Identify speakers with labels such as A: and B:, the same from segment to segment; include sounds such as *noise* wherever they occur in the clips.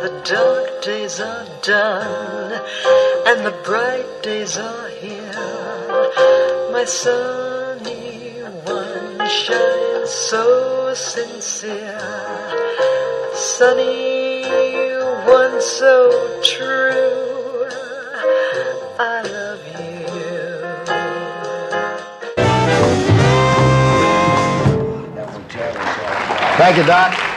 A: The dark days are done and the bright days are here. My sunny one shines so sincere. Sunny one so true. I love you.
B: Thank you, Doc.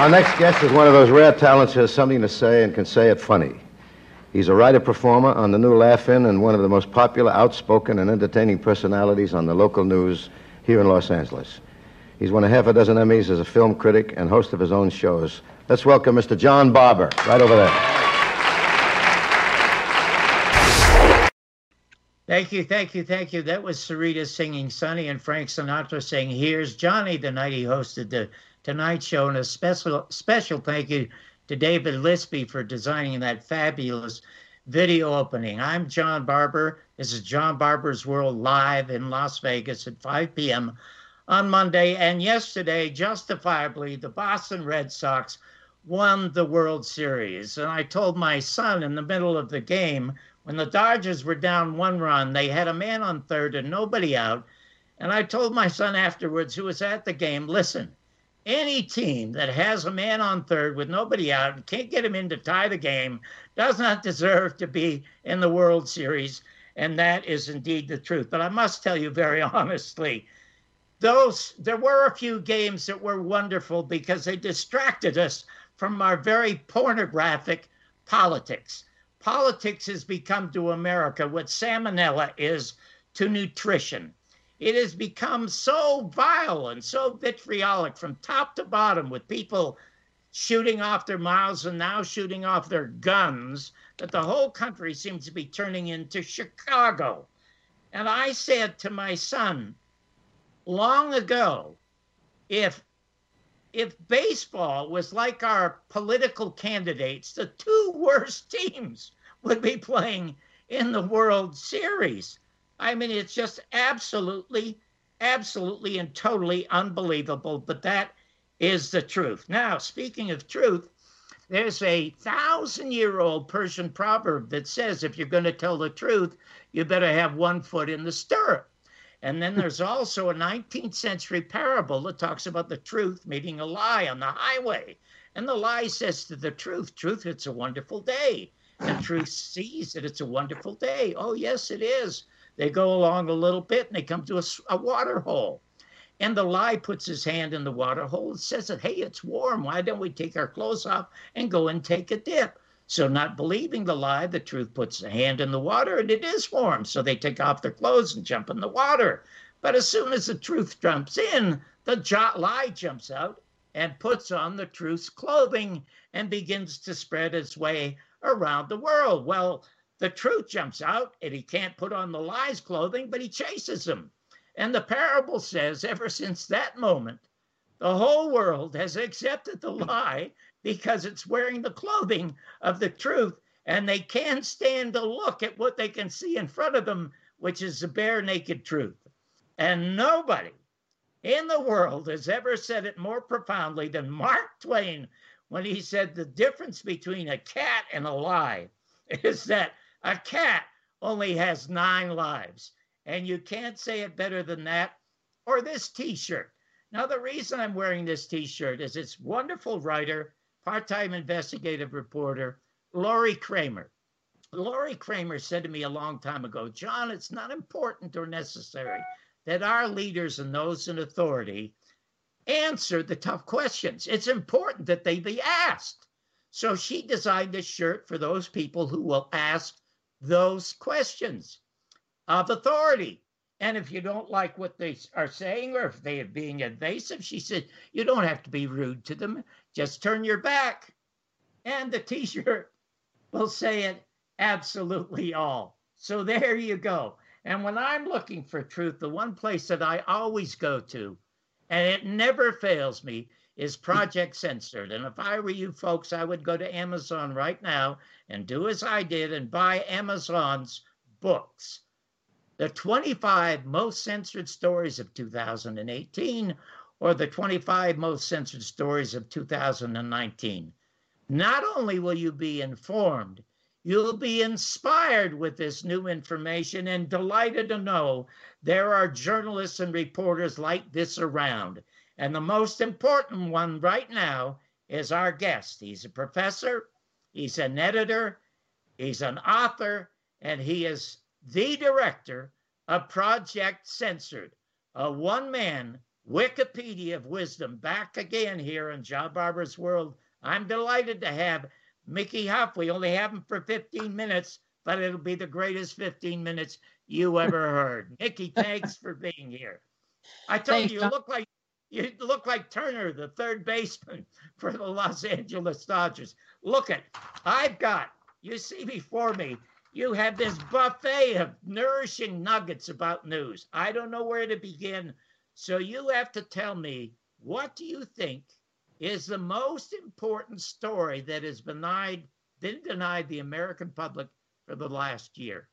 B: Our next guest is one of those rare talents who has something to say and can say it funny. He's a writer performer on the new Laugh-In and one of the most popular, outspoken, and entertaining personalities on the local news here in Los Angeles. He's won a half a dozen Emmys as a film critic and host of his own shows. Let's welcome Mr. John Barbour, right over there.
C: Thank you, thank you, thank you. That was Sarita singing Sunny and Frank Sinatra saying, Here's Johnny the night he hosted the Tonight Show, and a special special thank you to David Lispy for designing that fabulous video opening. I'm John Barbour. This is John Barbour's World live in Las Vegas at 5 p.m. on Monday. And yesterday, justifiably, the Boston Red Sox won the World Series. And I told my son in the middle of the game, when the Dodgers were down one run, they had a man on third and nobody out. And I told my son afterwards, who was at the game, listen, any team that has a man on third with nobody out and can't get him in to tie the game does not deserve to be in the World Series. And that is indeed the truth. But I must tell you very *laughs* honestly, those there were a few games that were wonderful because they distracted us from our very pornographic politics. Politics has become to America what salmonella is to nutrition. It has become so vile and so vitriolic from top to bottom with people shooting off their mouths and now shooting off their guns that the whole country seems to be turning into Chicago. And I said to my son long ago, if if baseball was like our political candidates, the two worst teams would be playing in the World Series. I mean, it's just absolutely, absolutely, and totally unbelievable. But that is the truth. Now, speaking of truth, there's a thousand year old Persian proverb that says if you're going to tell the truth, you better have one foot in the stirrup. And then there's *laughs* also a 19th century parable that talks about the truth meeting a lie on the highway. And the lie says to the truth, Truth, it's a wonderful day. And truth sees that it's a wonderful day. Oh, yes, it is. They go along a little bit and they come to a, a water hole. And the lie puts his hand in the water hole and says that, hey, it's warm. Why don't we take our clothes off and go and take a dip? So, not believing the lie, the truth puts a hand in the water and it is warm. So they take off their clothes and jump in the water. But as soon as the truth jumps in, the lie jumps out and puts on the truth's clothing and begins to spread its way around the world. Well, the truth jumps out and he can't put on the lie's clothing, but he chases him. And the parable says, ever since that moment, the whole world has accepted the lie because it's wearing the clothing of the truth, and they can't stand to look at what they can see in front of them, which is the bare naked truth. And nobody in the world has ever said it more profoundly than Mark Twain when he said the difference between a cat and a lie *laughs* is that a cat only has nine lives. And you can't say it better than that. Or this t shirt. Now, the reason I'm wearing this t shirt is it's wonderful writer, part time investigative reporter, Lori Kramer. Lori Kramer said to me a long time ago, John, it's not important or necessary that our leaders and those in authority answer the tough questions. It's important that they be asked. So she designed this shirt for those people who will ask those questions of authority. And if you don't like what they are saying or if they are being invasive, she said, you don't have to be rude to them. Just turn your back. And the t shirt *laughs* will say it absolutely all. So there you go. And when I'm looking for truth, the one place that I always go to, and it never fails me, is Project Censored. And if I were you folks, I would go to Amazon right now and do as I did and buy Amazon's books. The 25 most censored stories of 2018 or the 25 most censored stories of 2019. Not only will you be informed, you'll be inspired with this new information and delighted to know there are journalists and reporters like this around. And the most important one right now is our guest. He's a professor, he's an editor, he's an author, and he is the director of Project Censored, a one man Wikipedia of wisdom. Back again here in John Barbour's World. I'm delighted to have Mickey Huff. We only have him for 15 minutes, but it'll be the greatest 15 minutes you ever *laughs* heard. Mickey, thanks for being here. I told
D: Thanks,
C: you, you look like you look like Turner, the third baseman *laughs* for the Los Angeles Dodgers. Look at, I've got, you see before me, you have this buffet of nourishing nuggets about news. I don't know where to begin. So you have to tell me, what do you think is the most important story that has been denied, been denied the American public for the last year?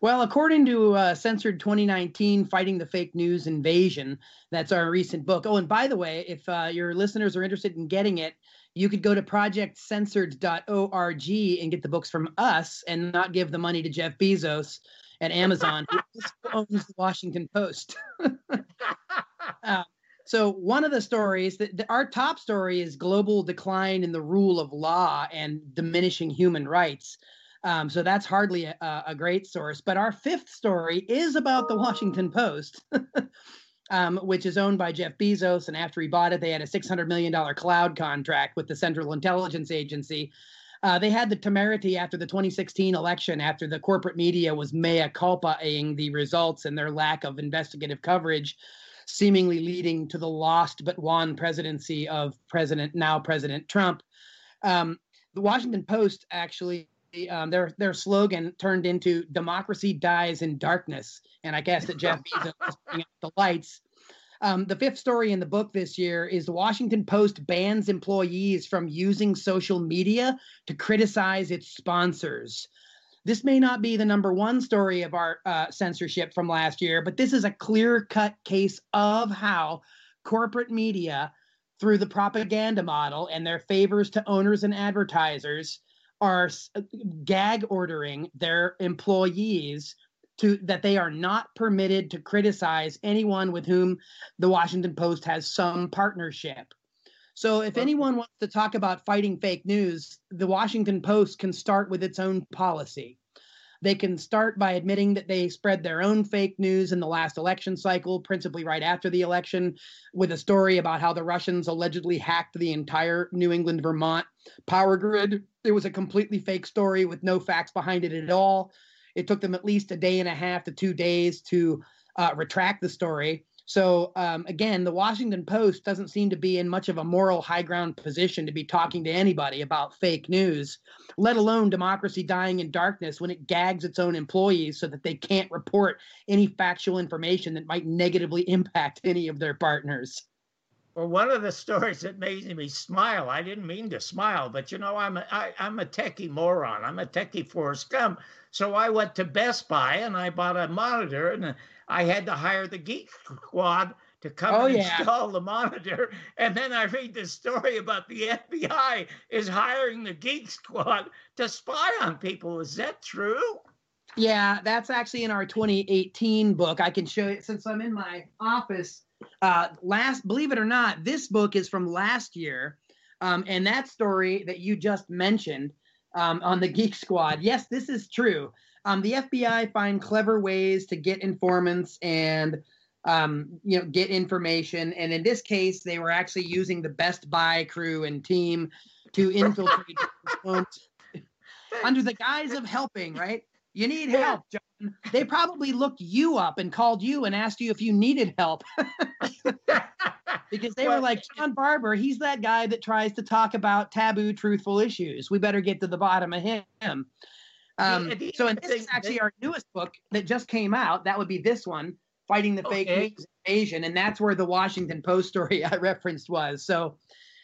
D: Well, according to uh, Censored 2019, Fighting the Fake News Invasion, that's our recent book. Oh, and by the way, if uh, your listeners are interested in getting it, you could go to projectcensored.org and get the books from us and not give the money to Jeff Bezos at Amazon, who *laughs* owns the Washington Post. *laughs* Uh, so one of the stories that that our top story is global decline in the rule of law and diminishing human rights. Um, so that's hardly a, a great source. But our fifth story is about the Washington Post, *laughs* um, which is owned by Jeff Bezos. And after he bought it, they had a $600 million cloud contract with the Central Intelligence Agency. Uh, they had the temerity after the 2016 election, after the corporate media was mea culpa-ing the results and their lack of investigative coverage, seemingly leading to the lost but won presidency of President now President Trump. Um, the Washington Post actually um, their their slogan turned into "Democracy dies in darkness," and I guess that Jeff *laughs* Bezos was putting out the lights. Um, the fifth story in the book this year is the Washington Post bans employees from using social media to criticize its sponsors. This may not be the number one story of our uh, censorship from last year, but this is a clear cut case of how corporate media, through the propaganda model and their favors to owners and advertisers, are uh, gag ordering their employees to that they are not permitted to criticize anyone with whom the Washington Post has some partnership. So if anyone wants to talk about fighting fake news, the Washington Post can start with its own policy. They can start by admitting that they spread their own fake news in the last election cycle, principally right after the election, with a story about how the Russians allegedly hacked the entire New England Vermont power grid. It was a completely fake story with no facts behind it at all. It took them at least a day and a half to two days to uh, retract the story. So, um, again, the Washington Post doesn't seem to be in much of a moral high ground position to be talking to anybody about fake news, let alone democracy dying in darkness when it gags its own employees so that they can't report any factual information that might negatively impact *laughs* any of their partners.
C: Well, one of the stories that made me smile, I didn't mean to smile, but you know, I'm a, I, I'm a techie moron. I'm a techie Forrest Gump. So I went to Best Buy and I bought a monitor and I had to hire the Geek Squad to come
D: Oh,
C: and
D: yeah.
C: install the monitor. And then I read this story about the FBI is hiring the Geek Squad to spy on people. Is that true?
D: Yeah, that's actually in our 2018 book. I can show you since I'm in my office. Uh, last, believe it or not, this book is from last year, um, and that story that you just mentioned um, on the Geek Squad. Yes, this is true. Um, the FBI find clever ways to get informants and um, you know get information, and in this case, they were actually using the Best Buy crew and team to *laughs* infiltrate under the guise of helping. Right? You need help, John. They probably looked you up and called you and asked you if you needed help. *laughs* because they were like, John Barbour, he's that guy that tries to talk about taboo, truthful issues. We better get to the bottom of him. Um, so, and this is actually
C: that-
D: our newest book that just came out. That would be this one, Fighting the Fake
C: Okay.
D: News Invasion. And that's where the Washington Post story *laughs* I referenced was. So,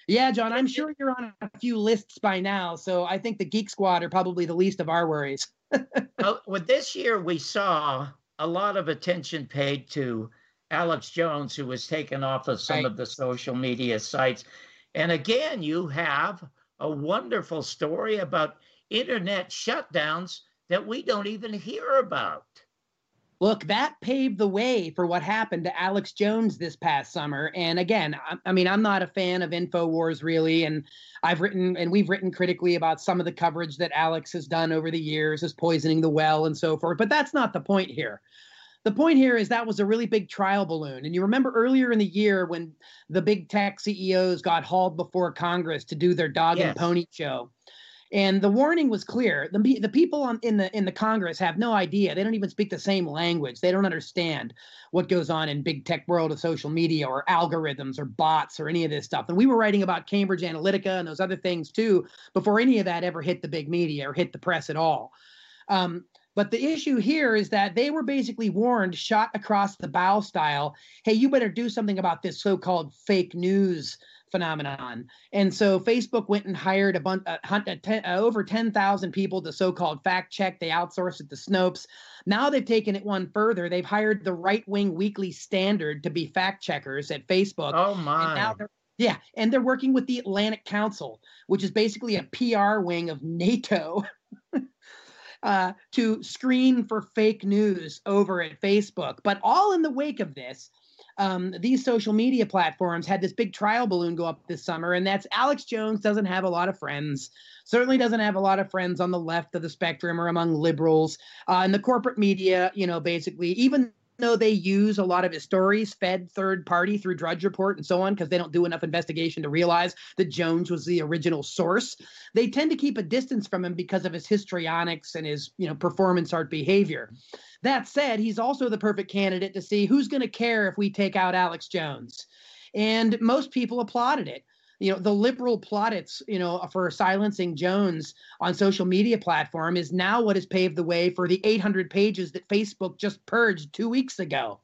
D: yeah, John, I'm sure you're on a few lists by now. So I think the Geek Squad are probably the least of our worries. *laughs*
C: well, with this year, we saw a lot of attention paid to Alex Jones, who was taken off of some
D: Right.
C: of the social media sites. And again, you have a wonderful story about internet shutdowns that we don't even hear about.
D: Look, that paved the way for what happened to Alex Jones this past summer. And again, I, I, mean, I'm not a fan of InfoWars really. And I've written and we've written critically about some of the coverage that Alex has done over the years as poisoning the well and so forth. But that's not the point here. The point here is that was a really big trial balloon. And you remember earlier in the year when the big tech CEOs got hauled before Congress to do their dog yes. and pony show and the warning was clear. The, the people on, in the in the Congress have no idea. They don't even speak the same language. They don't understand what goes on in big tech world of social media or algorithms or bots or any of this stuff. And we were writing about Cambridge Analytica and those other things too before any of that ever hit the big media or hit the press at all. Um, but the issue here is that they were basically warned, shot across the bow style, hey, you better do something about this so called fake news phenomenon. And so Facebook went and hired a bunch, uh, uh, ten, uh, over 10,000 people to so called fact check. They outsourced it to Snopes. Now they've taken it one further. They've hired the right wing Weekly Standard to be fact checkers at Facebook.
C: Oh, my.
D: And yeah, and they're working with the Atlantic Council, which is basically a PR wing of NATO. *laughs* uh, to screen for fake news over at Facebook. But all in the wake of this, um, these social media platforms had this big trial balloon go up this summer, and that's Alex Jones doesn't have a lot of friends. Certainly doesn't have a lot of friends on the left of the spectrum or among liberals. Uh, and the corporate media, you know, basically, even though they use a lot of his stories fed third party through Drudge Report and so on, because they don't do enough investigation to realize that Jones was the original source, they tend to keep a distance from him because of his histrionics and his, you know, performance art behavior. That said, he's also the perfect candidate to see who's going to care if we take out Alex Jones. And most people applauded it you know the liberal plaudits you know for silencing jones on social media platform is now what has paved the way for the 800 pages that facebook just purged two weeks ago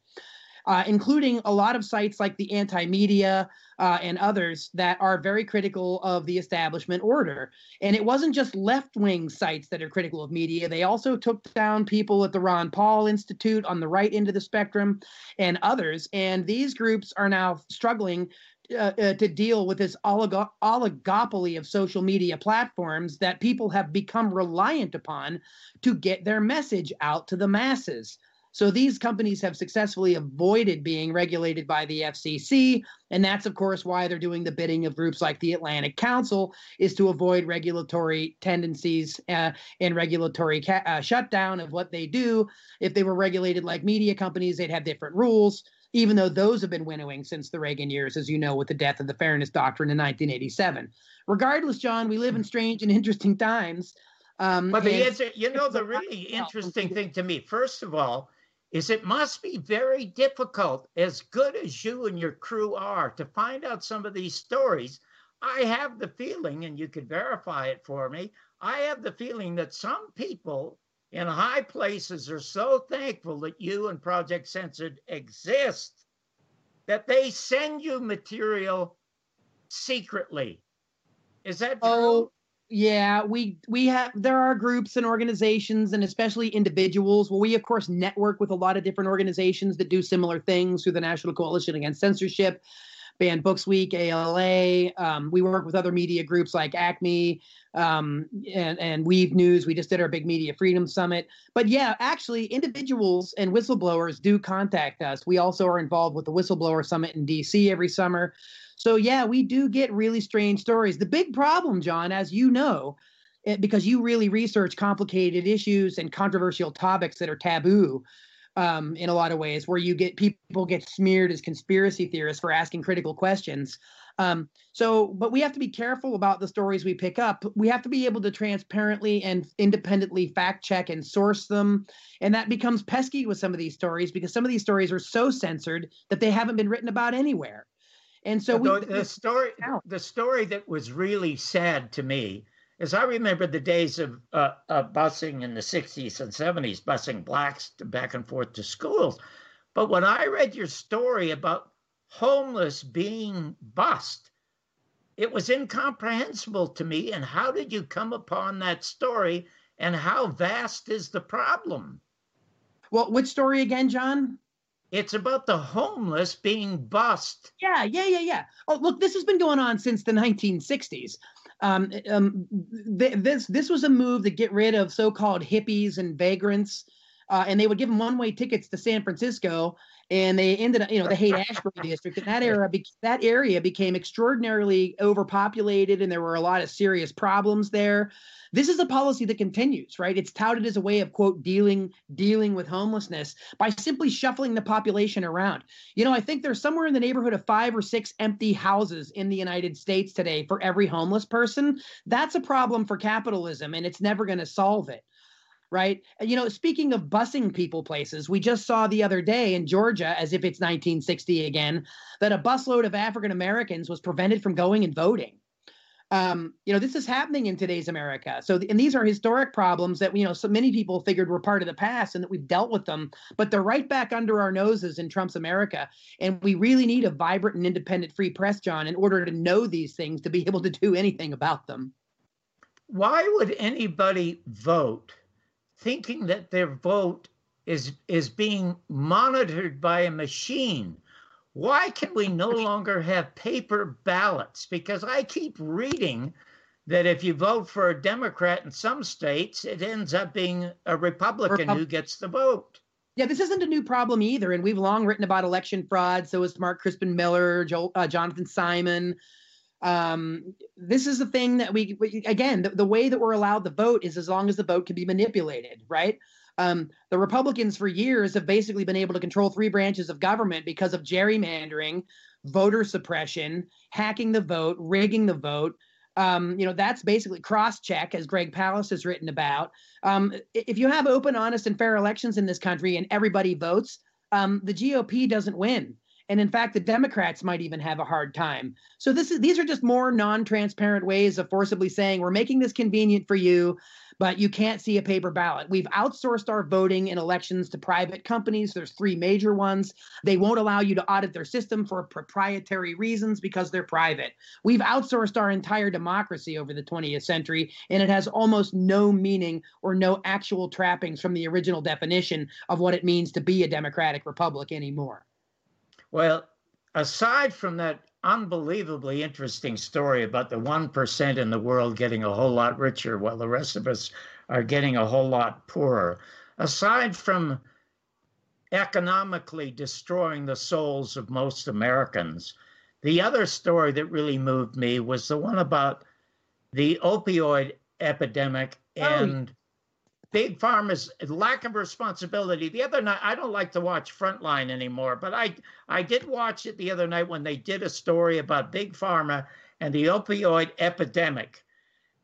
D: uh, including a lot of sites like the anti-media uh, and others that are very critical of the establishment order. And it wasn't just left-wing sites that are critical of media. They also took down people at the Ron Paul Institute on the right end of the spectrum and others. And these groups are now struggling uh, uh, to deal with this oligo- oligopoly of social media platforms that people have become reliant upon to get their message out to the masses. So these companies have successfully avoided being regulated by the FCC, and that's of course why they're doing the bidding of groups like the Atlantic Council is to avoid regulatory tendencies uh, and regulatory ca- uh, shutdown of what they do. If they were regulated like media companies, they'd have different rules even though those have been winnowing since the Reagan years, as you know, with the death of the Fairness Doctrine in 1987. Regardless, John, we live in strange and interesting times.
C: Um, but the answer, you know, the *laughs* really interesting thing to me, first of all, is it must be very difficult, as good as you and your crew are, to find out some of these stories. I have the feeling, and you could verify it for me, I have the feeling that some people in high places are so thankful that you and Project Censored exist that they send you material secretly. Is that oh, true? Oh,
D: yeah, we we have there are groups and organizations and especially individuals. Well, we of course network with a lot of different organizations that do similar things through the National Coalition Against Censorship, Banned Books Week, ALA. Um, we work with other media groups like Acme um, and, and Weave News. We just did our big Media Freedom Summit. But yeah, actually, individuals and whistleblowers do contact us. We also are involved with the Whistleblower Summit in DC every summer. So yeah, we do get really strange stories. The big problem, John, as you know, because you really research complicated issues and controversial topics that are taboo um, in a lot of ways, where you get people get smeared as conspiracy theorists for asking critical questions. Um, so, but we have to be careful about the stories we pick up. We have to be able to transparently and independently fact check and source them. And that becomes pesky with some of these stories because some of these stories are so censored that they haven't been written about anywhere. And so
C: we, the, the story, the story that was really sad to me as I remember the days of uh, busing in the 60s and 70s, busing blacks to back and forth to schools. But when I read your story about homeless being bused, it was incomprehensible to me. And how did you come upon that story? And how vast is the problem?
D: Well, which story again, John?
C: It's about the homeless being bused.
D: Yeah, yeah, yeah, yeah. Oh, look, this has been going on since the 1960s Um, um, th- this this was a move to get rid of so-called hippies and vagrants, uh, and they would give them one-way tickets to San Francisco, and they ended up, you know, the Haight *laughs* Ashbury district. In that era, that area became extraordinarily overpopulated, and there were a lot of serious problems there. This is a policy that continues, right? It's touted as a way of quote dealing dealing with homelessness by simply shuffling the population around. You know, I think there's somewhere in the neighborhood of 5 or 6 empty houses in the United States today for every homeless person. That's a problem for capitalism and it's never going to solve it right? You know, speaking of busing people places, we just saw the other day in Georgia, as if it's 1960 again, that a busload of African Americans was prevented from going and voting um, you know, this is happening in today's America. So, and these are historic problems that you know so many people figured were part of the past and that we've dealt with them, but they're right back under our noses in Trump's America. And we really need a vibrant and independent free press, John, in order to know these things to be able to do anything about them.
C: Why would anybody vote thinking that their vote is is being monitored by a machine? why can we no longer have paper ballots? Because I keep reading that if you vote for a Democrat in some states, it ends up being a Republican Repub- who gets the vote.
D: Yeah, this isn't a new problem either, and we've long written about election fraud. So is Mark Crispin Miller, Joel, uh, Jonathan Simon. Um, this is the thing that we, again, the, the way that we're allowed to vote is as long as the vote can be manipulated, right? Um, the Republicans for years have basically been able to control three branches of government because of gerrymandering, voter suppression, hacking the vote, rigging the vote. Um, you know, that's basically cross check, as Greg Palast has written about. Um, if you have open, honest, and fair elections in this country and everybody votes, um, the GOP doesn't win. And in fact, the Democrats might even have a hard time. So this is these are just more non-transparent ways of forcibly saying we're making this convenient for you but you can't see a paper ballot. We've outsourced our voting in elections to private companies. There's three major ones. They won't allow you to audit their system for proprietary reasons because they're private. We've outsourced our entire democracy over the 20th century, and it has almost no meaning or no actual trappings from the original definition of what it means to be a democratic republic anymore.
C: Well, aside from that unbelievably interesting story about the 1% in the world getting a whole lot richer while the rest of us are getting a whole lot poorer. Aside from economically destroying the souls of most Americans, the other story that really moved me was the one about the opioid epidemic oh, and big pharma's lack of responsibility. The other night, I don't like to watch Frontline anymore, but I I did watch it the other night when they did a story about big pharma and the opioid epidemic.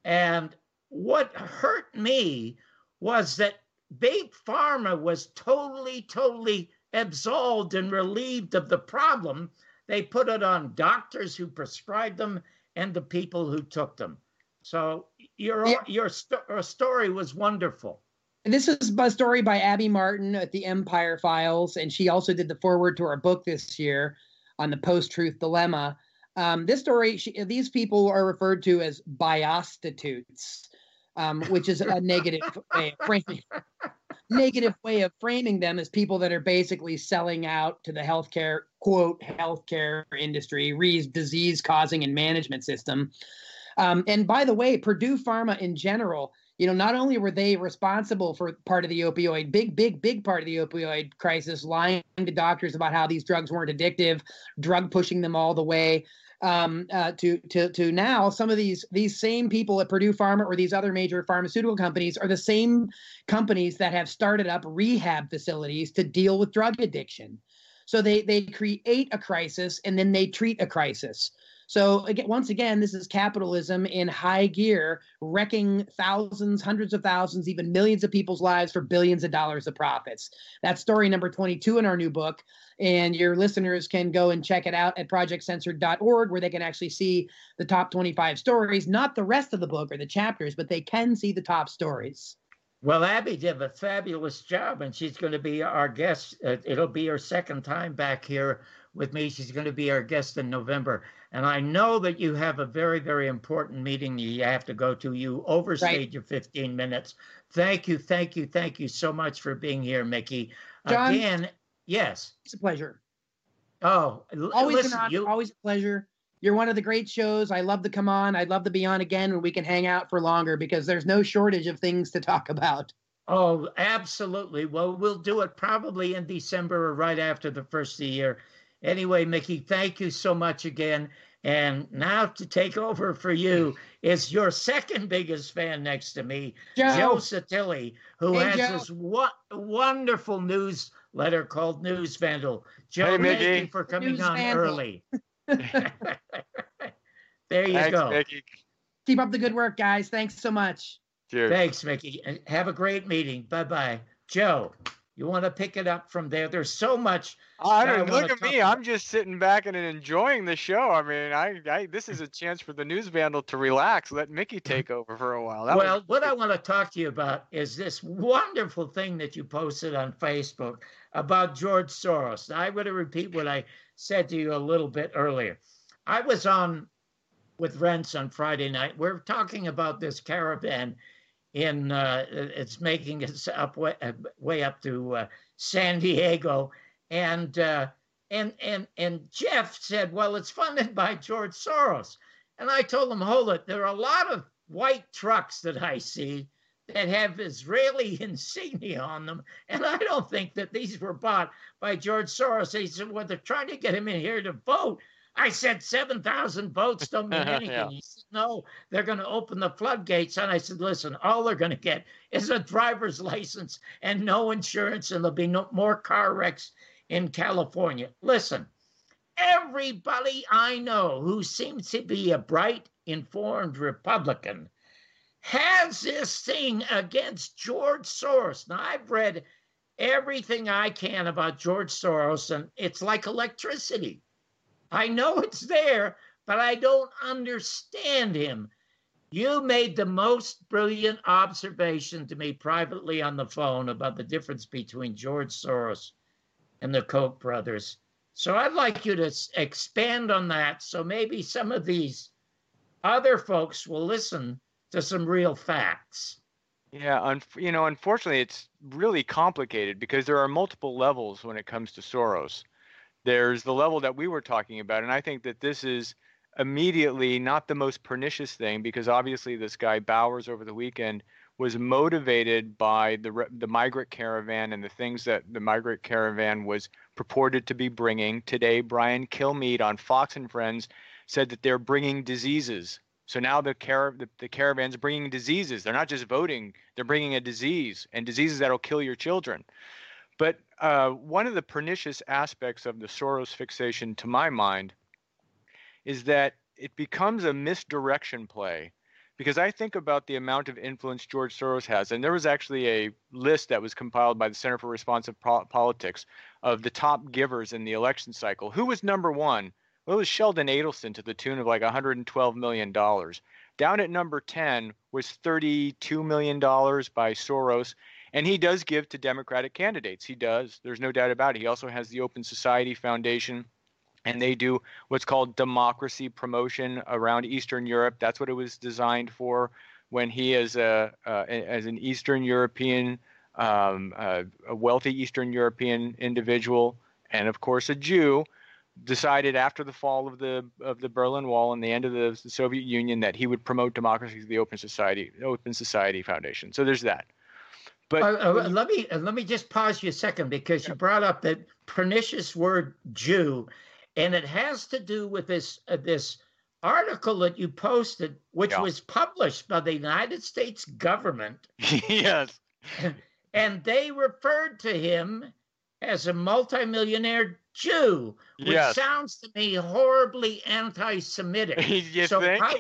C: And what hurt me was that big pharma was totally, totally absolved and relieved of the problem. They put it on doctors who prescribed them and the people who took them. So your yeah. your st- story was wonderful.
D: This is a story by Abby Martin at the Empire Files, and she also did the foreword to our book this year on the post-truth dilemma. Um, this story, she, these people are referred to as biostitutes, um, which is a negative way of framing. negative way of framing them as people that are basically selling out to the healthcare quote healthcare industry, disease causing and management system. Um, and by the way, Purdue Pharma in general, you know, not only were they responsible for part of the opioid, big, big, big part of the opioid crisis, lying to doctors about how these drugs weren't addictive, drug pushing them all the way. Um, uh, to to to now, some of these these same people at Purdue Pharma or these other major pharmaceutical companies are the same companies that have started up rehab facilities to deal with drug addiction. So they they create a crisis and then they treat a crisis. So again, once again, this is capitalism in high gear, wrecking thousands, hundreds of thousands, even millions of people's lives for billions of dollars of profits. That's story number 22 in our new book. And your listeners can go and check it out at projectcensored.org, where they can actually see the top 25 stories, not the rest of the book or the chapters, but they can see the top stories.
C: Well, Abby did a fabulous job, and she's going to be our guest. Uh, it'll be her second time back here with me. She's going to be our guest in November. And I know that you have a very, very important meeting you have to go to. You overstayed right. your 15 minutes. Thank you, thank you, thank you so much for being here, Mickey.
D: John,
C: Again, yes.
D: It's a pleasure.
C: Oh,
D: always
C: listen,
D: an honor,
C: you,
D: always a pleasure. You're one of the great shows. I love to come on. I'd love to be on again when we can hang out for longer because there's no shortage of things to talk about.
C: Oh, absolutely. Well, we'll do it probably in December or right after the first of the year. Anyway, Mickey, thank you so much again. And now to take over for you is your second biggest fan next to me,
D: Joe,
C: Joe Sotille, who
D: Hey,
C: has
D: Joe.
C: this wo- wonderful newsletter called News Vandal. Joe,
E: Hey,
C: thank
E: Mickey.
C: you for coming
D: News
C: on
D: Vandal.
C: early. *laughs* there you
E: Thanks,
C: go.
E: Mickey.
D: keep up the good work, guys. Thanks so much.
E: Cheers.
C: Thanks, Mickey. And Have a great meeting. Bye bye. Joe, you want to pick it up from there? There's so much.
E: I
C: I
E: look at me.
C: about.
E: I'm just sitting back and enjoying the show. I mean, I, I this is a chance for the news vandal to relax. Let Mickey *laughs* take over for a while. That was-
C: well, what I want to talk to you about is this wonderful thing that you posted on Facebook about George Soros. I want to repeat what I said to you a little bit earlier. I was on with Rense on Friday night. We're talking about this caravan in uh, it's making its up way, uh, way up to uh, San Diego, and uh, and and and Jeff said, "Well, it's funded by George Soros," and I told him, "Hold it, there are a lot of white trucks that I see." That have Israeli *laughs* insignia on them, and I don't think that these were bought by George Soros. He said, "Well, they're trying to get him in here to vote." I said, 7,000 votes don't mean *laughs* anything.
E: Yeah.
C: He said, no, they're going to open the floodgates. And I said, listen, all they're going to get is a driver's license and no insurance, and there'll be no more car wrecks in California. Listen, everybody I know who seems to be a bright, informed Republican has this thing against George Soros. Now, I've read everything I can about George Soros, and it's like electricity. I know it's there, but I don't understand him. You made the most brilliant observation to me privately on the phone about the difference between George Soros and the Koch brothers. So I'd like you to expand on that so maybe some of these other folks will listen to some real facts.
E: Yeah, un- you know, unfortunately, it's really complicated because there are multiple levels when it comes to Soros. There's the level that we were talking about, and I think that this is immediately not the most pernicious thing because obviously this guy Bowers over the weekend was motivated by the the migrant caravan and the things that the migrant caravan was purported to be bringing. Today, Brian Kilmeade on Fox and Friends said that they're bringing diseases. So now the, car- the, the caravan's bringing diseases. They're not just voting; they're bringing a disease and diseases that'll kill your children. But uh, one of the pernicious aspects of the Soros fixation, to my mind, is that it becomes a misdirection play. Because I think about the amount of influence George Soros has, and there was actually a list that was compiled by the Center for Responsive Po- Politics of the top givers in the election cycle. Who was number one? Well, it was Sheldon Adelson to the tune of like 112 million dollars. Down at number 10 was 32 million dollars by Soros, and he does give to Democratic candidates. He does. There's no doubt about it. He also has the Open Society Foundation, and they do what's called democracy promotion around Eastern Europe. That's what it was designed for. When he, as a uh, as an Eastern European, um, uh, a wealthy Eastern European individual, and of course a Jew, decided after the fall of the of the Berlin Wall and the end of the, Soviet Union that he would promote democracy through the Open Society Open Society Foundation. So there's that. But
C: Uh, uh, let me uh, let me just pause you a second because you brought up that pernicious word Jew, and it has to do with this uh, this article that you posted, which
E: Yeah.
C: was published by the United States government, *laughs*
E: yes, *laughs*
C: and they referred to him as a multimillionaire Jew, which
E: yes.
C: sounds to me horribly anti-Semitic. *laughs*
E: you
C: so
E: think?
C: how,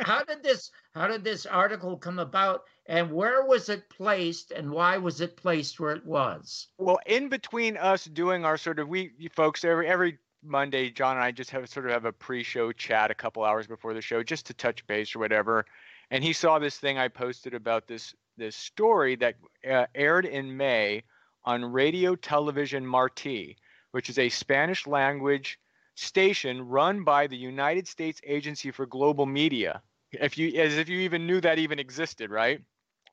C: how did this how did this article come about and where was it placed and why was it placed where it was
E: Well, in between us doing our sort of we folks every every Monday, John and I just have sort of have a pre-show chat a couple hours before the show just to touch base or whatever. And he saw this thing I posted about this this story that uh, aired in May on Radio Television Marti, which is a Spanish language station run by the United States Agency for Global Media. If you as if you even knew that even existed, right?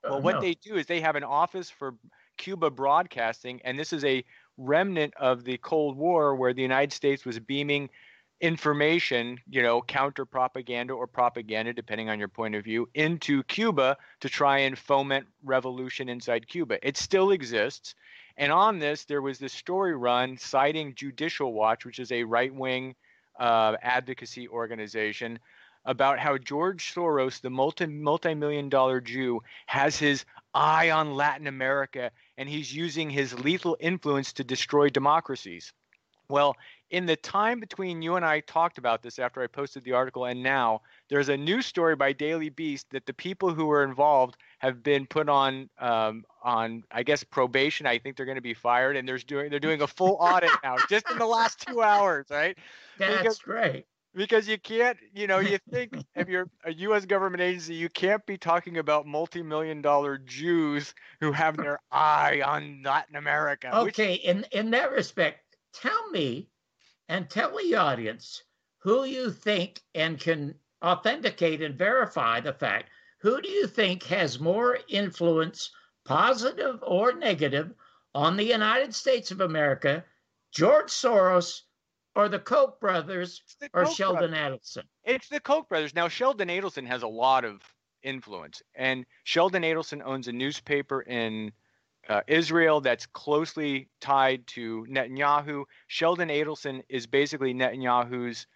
E: Well,
C: Uh,
E: what
C: no.
E: they do is they have an office for Cuba broadcasting, and this is a remnant of the Cold War where the United States was beaming information, you know, counter propaganda or propaganda, depending on your point of view, into Cuba to try and foment revolution inside Cuba. It still exists. And on this, there was this story run citing Judicial Watch, which is a right wing uh, advocacy organization, about how George Soros, the multi multi million dollar Jew, has his eye on Latin America and he's using his lethal influence to destroy democracies. Well, in the time between you and I talked about this after I posted the article and now, there's a new story by Daily Beast that the people who were involved have been put on um, on I guess probation. I think they're going to be fired, and there's doing they're doing a full audit now just in the last two hours, right?
C: That's
E: because,
C: great.
E: Because you can't, you know, you *laughs* think if you're a U.S. government agency, you can't be talking about multi-million dollar Jews who have their eye on Latin America.
C: Okay, which... in in that respect, tell me and tell the audience who you think and can authenticate and verify the fact. Who do you think has more influence, positive or negative, on the United States of America, George Soros or the Koch brothers the or Koch Sheldon brothers. Adelson?
E: It's the Koch brothers. Now, Sheldon Adelson has a lot of influence, and Sheldon Adelson owns a newspaper in uh, Israel that's closely tied to Netanyahu. Sheldon Adelson is basically Netanyahu's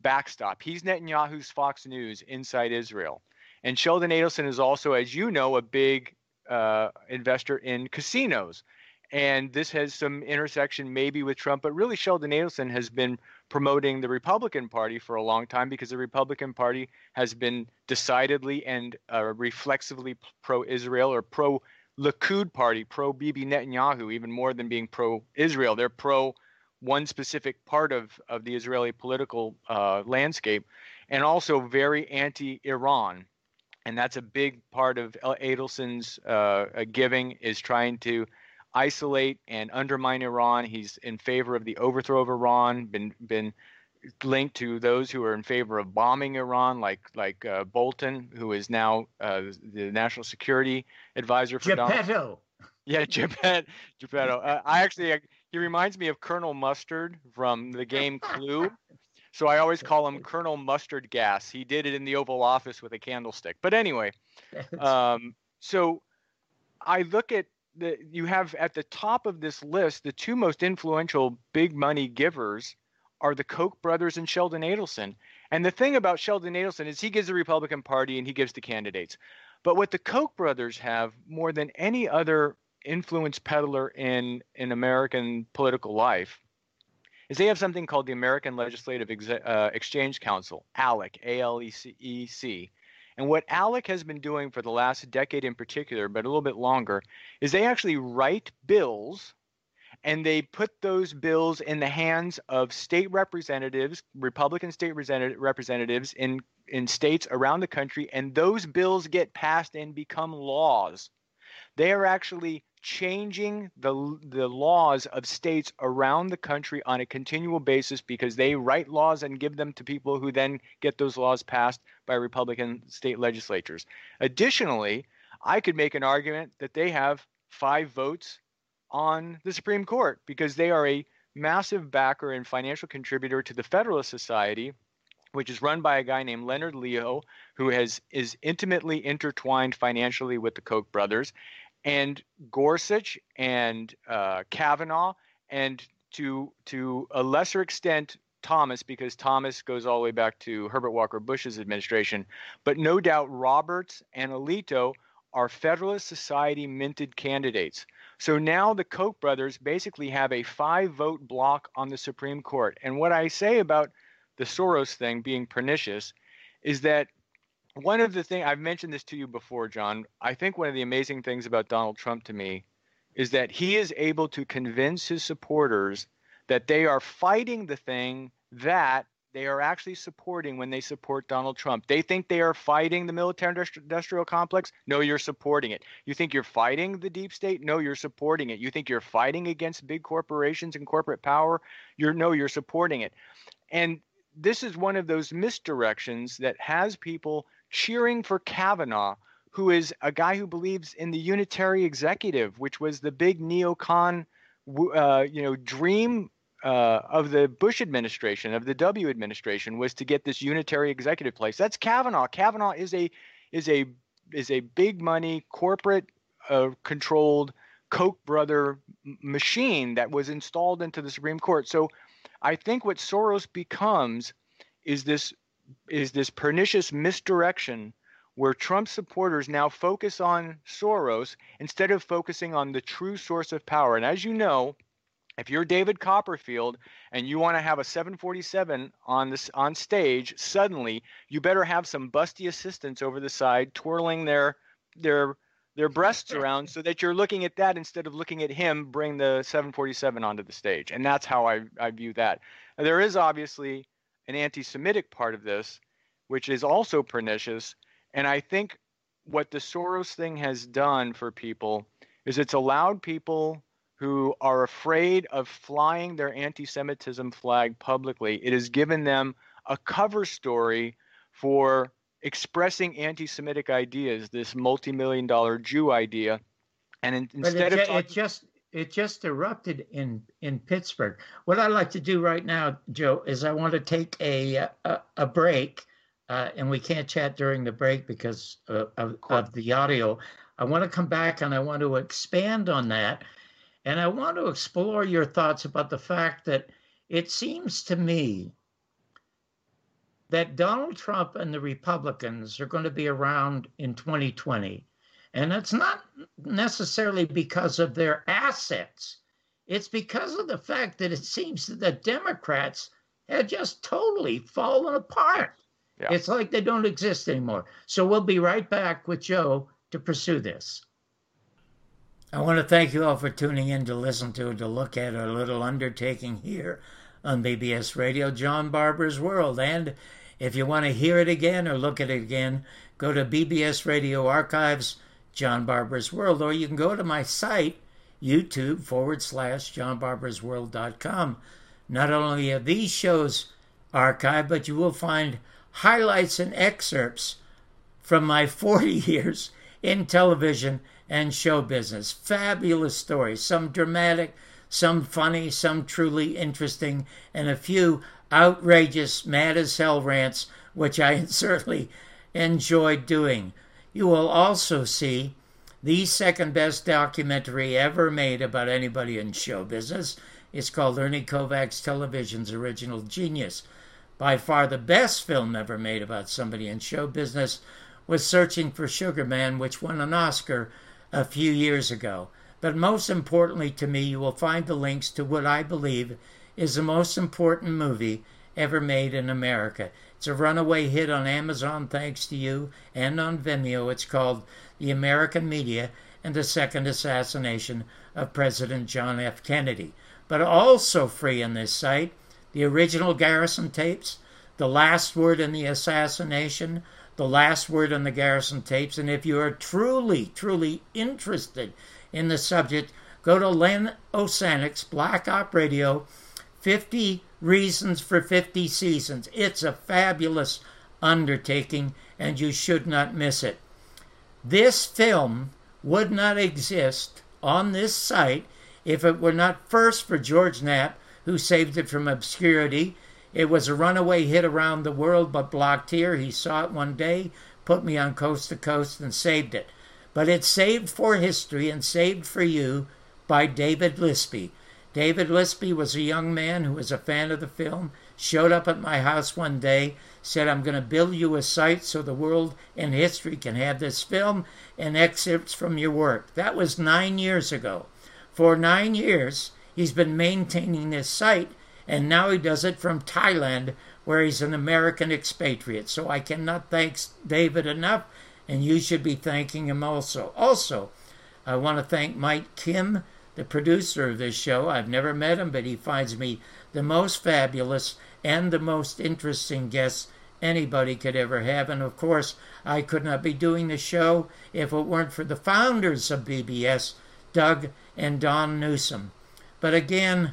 E: backstop. He's Netanyahu's Fox News inside Israel. And Sheldon Adelson is also, as you know, a big uh, investor in casinos. And this has some intersection maybe with Trump, but really Sheldon Adelson has been promoting the Republican Party for a long time because the Republican Party has been decidedly and uh, reflexively pro Israel or pro Likud party, pro Bibi Netanyahu, even more than being pro Israel. They're pro one specific part of, of the Israeli political uh, landscape and also very anti Iran. And that's a big part of Adelson's uh, giving is trying to isolate and undermine Iran. He's in favor of the overthrow of Iran, been been linked to those who are in favor of bombing Iran, like like uh, Bolton, who is now uh, the national security advisor for
C: Geppetto.
E: Donald. Yeah, *laughs* Geppetto. Geppetto. Uh, I actually he reminds me of Colonel Mustard from the game Clue. So I always call him Colonel Mustard Gas. He did it in the Oval Office with a candlestick. But anyway, *laughs* um, so I look at the you have at the top of this list the two most influential big money givers are the Koch brothers and Sheldon Adelson. And the thing about Sheldon Adelson is he gives the Republican Party and he gives the candidates. But what the Koch brothers have more than any other influence peddler in in American political life is they have something called the American Legislative Ex- uh, Exchange Council, ALEC, A L E C. And what ALEC has been doing for the last decade in particular, but a little bit longer, is they actually write bills and they put those bills in the hands of state representatives, Republican state representatives in in states around the country, and those bills get passed and become laws. They are actually changing the the laws of states around the country on a continual basis because they write laws and give them to people who then get those laws passed by Republican state legislatures. Additionally, I could make an argument that they have five votes on the Supreme Court because they are a massive backer and financial contributor to the Federalist Society, which is run by a guy named Leonard Leo, who has is intimately intertwined financially with the Koch brothers, and Gorsuch and uh, Kavanaugh, and to to a lesser extent Thomas, because Thomas goes all the way back to Herbert Walker Bush's administration, but no doubt Roberts and Alito are Federalist Society minted candidates. So now the Koch brothers basically have a five vote block on the Supreme Court. And what I say about the Soros thing being pernicious is that one of the things I've mentioned this to you before, John. I think one of the amazing things about Donald Trump to me is that he is able to convince his supporters that they are fighting the thing that they are actually supporting when they support Donald Trump. They think they are fighting the military industrial complex. No, you're supporting it. You think you're fighting the deep state? No, you're supporting it. You think you're fighting against big corporations and corporate power? You're no, you're supporting it. And this is one of those misdirections that has people cheering for Kavanaugh, who is a guy who believes in the unitary executive, which was the big neocon, uh, you know, dream uh, of the Bush administration, of the W administration, was to get this unitary executive place. That's Kavanaugh. Kavanaugh is a is a is a big money corporate uh, controlled Koch brother machine that was installed into the Supreme Court. So I think what Soros becomes is this is this pernicious misdirection where Trump supporters now focus on Soros instead of focusing on the true source of power. And as you know, if you're David Copperfield and you want to have a 747 on this on stage, suddenly you better have some busty assistants over the side twirling their their their breasts *laughs* around so that you're looking at that instead of looking at him bring the 747 onto the stage. And that's how I, I view that. There is obviously an anti Semitic part of this, which is also pernicious. And I think what the Soros thing has done for people is it's allowed people who are afraid of flying their anti Semitism flag publicly, it has given them a cover story for expressing anti-Semitic ideas, this multi-million dollar Jew idea, and in, instead
C: it,
E: of talking,
C: it just it just erupted in in Pittsburgh. What I'd like to do right now, Joe, is I want to take a a, a break, uh, and we can't chat during the break because uh, of, of the audio. I want to come back and I want to expand on that, and I want to explore your thoughts about the fact that it seems to me that Donald Trump and the Republicans are going to be around in 2020. And it's not necessarily because of their assets, it's because of the fact that it seems that the Democrats have just totally fallen apart. Yeah. It's like they don't exist anymore. So we'll be right back with Joe to pursue this. I want to thank you all for tuning in to listen to, to look at our little undertaking here on BBS Radio, John Barbour's World. And if you want to hear it again or look at it again, go to BBS Radio Archives, John Barbour's World, or you can go to my site, YouTube forward slash johnbarboursworld.com. Not only are these shows archived, but you will find highlights and excerpts from my *laughs* 40 years in television and show business. Fabulous stories, some dramatic, some funny, some truly interesting, and a few outrageous, mad as hell rants, which I *laughs* certainly enjoyed doing. You will also see the second best documentary ever made about anybody in show business. It's called Ernie Kovacs Television's Original Genius. By far the best film ever made about somebody in show business was Searching for Sugar Man, which won an Oscar a few years ago. But most importantly to me, you will find the links to what I believe is the most important movie ever made in America. It's a runaway hit on Amazon, thanks to you, and on Vimeo. It's called The American Media and the Second Assassination of President John F. Kennedy. But also free on this site, the original Garrison tapes, the last word in the assassination, the last word on the Garrison tapes. And if you are truly, truly interested in the subject, go to Len Osanic's Black Op Radio 50 Reasons for 50 Seasons. It's a fabulous undertaking, and you should not miss it. This film would not exist on this site if it were not first for George Knapp, who saved it from obscurity. It was a runaway hit around the world, but blocked here. He saw it one day, put me on coast to coast, and saved it. But it's saved for history and saved for you by David Lispy. David Lispy was a young man who was a fan of the film, showed up at my house one day, said, I'm going to build you a site so the world and history can have this film and excerpts from your work. That was nine years ago. For nine years, he's been maintaining this site, and now he does it from Thailand, where he's an American expatriate. So I cannot thank David enough, and you should be thanking him also. Also, I want to thank Mike Kim the producer of this show. I've never met him, but he finds me the most fabulous and the most interesting guests anybody could ever have. And of course, I could not be doing the show if it weren't for the founders of BBS, Doug and Don Newsom. But again,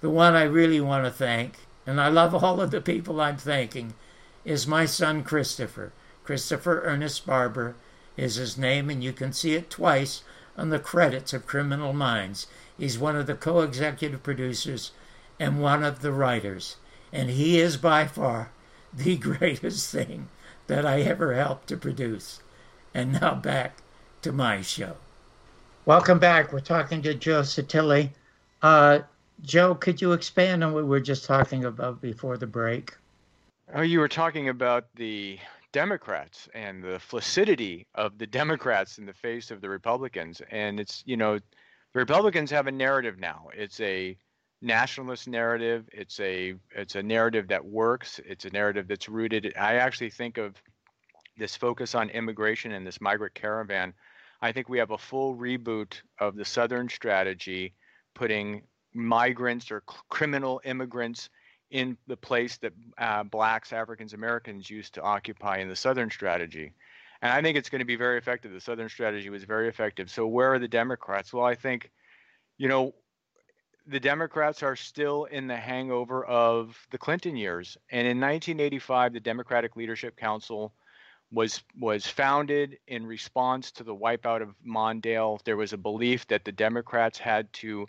C: the one I really want to thank, and I love all of the people I'm thanking, is my son Christopher. Christopher Ernest Barbour is his name, and you can see it twice on the credits of Criminal Minds. He's one of the co executive producers and one of the writers. And he is by far the *laughs* greatest thing that I ever helped to produce. And now back to my show. Welcome back. We're talking to Joe Sotille. Uh, Joe, could you expand on what we were just talking about before the break?
E: Oh, you were talking about the Democrats and the flaccidity of the Democrats in the face of the Republicans. And it's, you know, the Republicans have a narrative now. It's a nationalist narrative. It's a it's a narrative that works. It's a narrative that's rooted. I actually think of this focus on immigration and this migrant caravan. I think we have a full reboot of the Southern strategy, putting migrants or criminal immigrants in the place that uh, blacks, Africans, Americans used to occupy in the Southern strategy. And I think it's going to be very effective. The Southern strategy was very effective. So where are the Democrats? Well, I think, you know, the Democrats are still in the hangover of the Clinton years. And in 1985, the Democratic Leadership Council was was founded in response to the wipeout of Mondale. There was a belief that the Democrats had to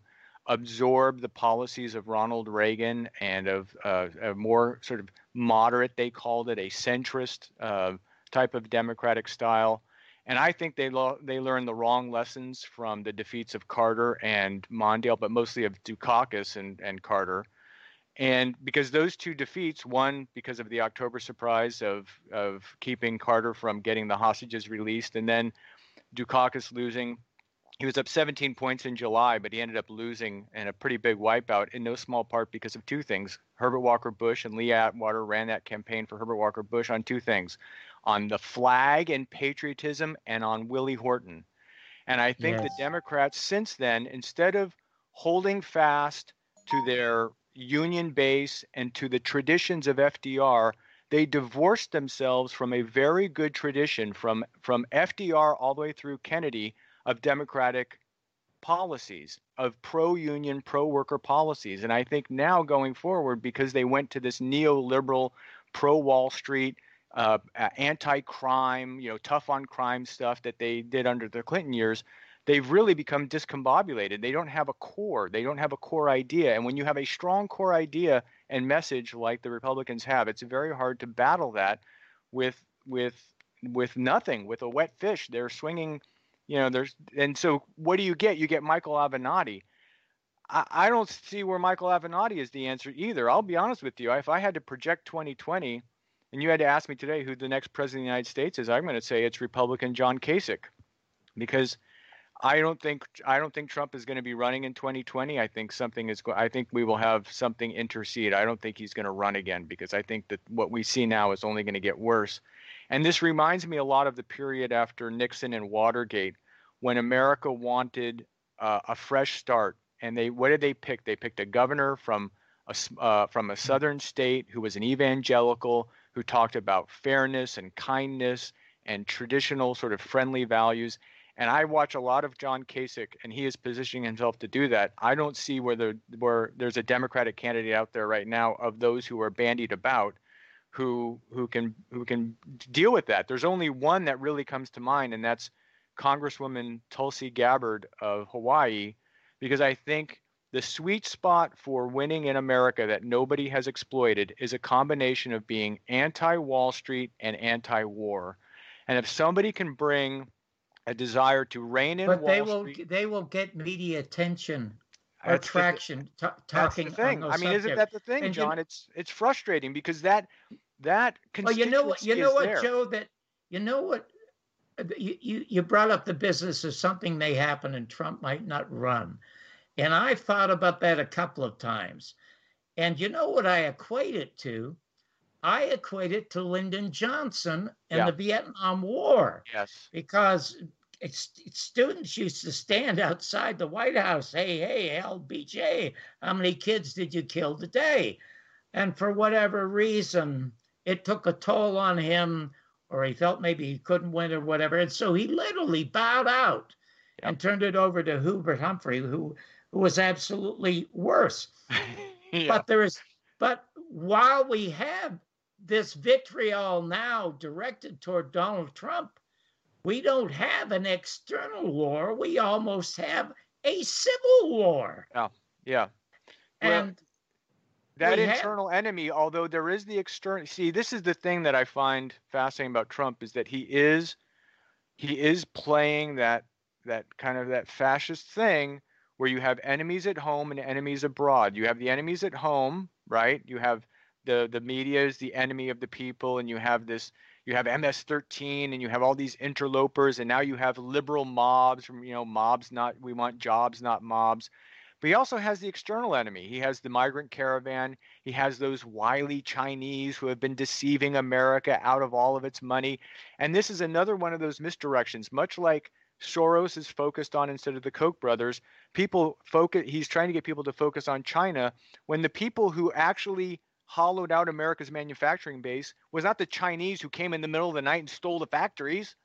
E: absorb the policies of Ronald Reagan and of uh, a more sort of moderate, they called it a centrist uh, type of democratic style. And I think they lo- they learned the wrong lessons from the defeats of Carter and Mondale, but mostly of Dukakis and, and Carter. And because those two defeats, one because of the October surprise of of keeping Carter from getting the hostages released, and then Dukakis losing he was up 17 points in July, but he ended up losing in a pretty big wipeout in no small part because of two things. Herbert Walker Bush and Lee Atwater ran that campaign for Herbert Walker Bush on two things on the flag and patriotism and on Willie Horton. And I think yes. the Democrats since then, instead of holding fast to their union base and to the traditions of FDR, they divorced themselves from a very good tradition from, from FDR all the way through Kennedy of Democratic policies, of pro union, pro worker policies. And I think now going forward, because they went to this neoliberal, pro Wall Street, uh, anti crime, you know, tough on crime stuff that they did under the Clinton years, they've really become discombobulated. They don't have a core, they don't have a core idea. And when you have a strong core idea and message like the Republicans have, it's very hard to battle that with with with nothing with a wet fish they're swinging you know, there's and so what do you get? You get Michael Avenatti. I, don't see where Michael Avenatti is the answer either. I'll be honest with you. If I had to project 2020, and you had to ask me today who the next president of the United States is, I'm going to say it's Republican John Kasich, because I don't think I don't think Trump is going to be running in 2020. I think something is I think we will have something intercede. I don't think he's going to run again because I think that what we see now is only going to get worse. And this reminds me a lot of the period after Nixon and Watergate, when America wanted uh, a fresh start. And they, what did they pick? They picked a governor from a, uh, from a southern state who was an evangelical, who talked about fairness and kindness and traditional sort of friendly values. And I watch a lot of John Kasich, and he is positioning himself to do that. I don't see where, there, where there's a Democratic candidate out there right now of those who are bandied about who who can who can deal with that. There's only one that really comes to mind, and that's Congresswoman Tulsi Gabbard of Hawaii, because I think the sweet spot for winning in America that nobody has exploited is a combination of being anti-Wall Street and anti-war. And if somebody can bring a desire to rein in
C: but
E: Wall
C: they will
E: Street,
C: they will get media attention or traction t- talking
E: That's the thing. I mean,
C: subjects.
E: isn't that the thing,
C: and
E: John? It's it's frustrating because that that
C: well, you know what? You know what,
E: there.
C: Joe? That you know what? You, you you brought up the business of something may happen and Trump might not run, and I thought about that a couple of times, and you know what I equate it to? I equate it to Lyndon Johnson and
E: Yeah.
C: the Vietnam War
E: Yes.
C: because it's, students used to stand *laughs* outside the White House. Hey, hey, LBJ, how many kids did you kill today? And for whatever reason, it took a toll on him, or he felt maybe he couldn't win or whatever. And so he literally bowed out and turned it over to Hubert Humphrey, who, who was absolutely worse. *laughs*
E: yeah.
C: But there is, but while we have this vitriol now directed toward Donald Trump, we don't have an external war. We almost have a civil war.
E: yeah. Well,
C: And
E: that
C: we
E: internal
C: have,
E: enemy, although there is the external. See, this is the thing that I find fascinating about Trump is that he is he is playing that that kind of that fascist thing where you have enemies at home and enemies abroad. You have the enemies at home, right? You have the the media is the enemy of the people, and you have this you have MS-13, and you have all these interlopers, and now you have liberal mobs from you know mobs not we want jobs not mobs. But he also has the external enemy. He has the migrant caravan. He has those wily Chinese who have been deceiving America out of all of its money. And this is another one of those misdirections, much like Soros is focused on instead of the Koch brothers. People focus he's trying to get people to focus on China when the people who actually hollowed out America's manufacturing base was not the Chinese who came in the middle of the night and stole the factories.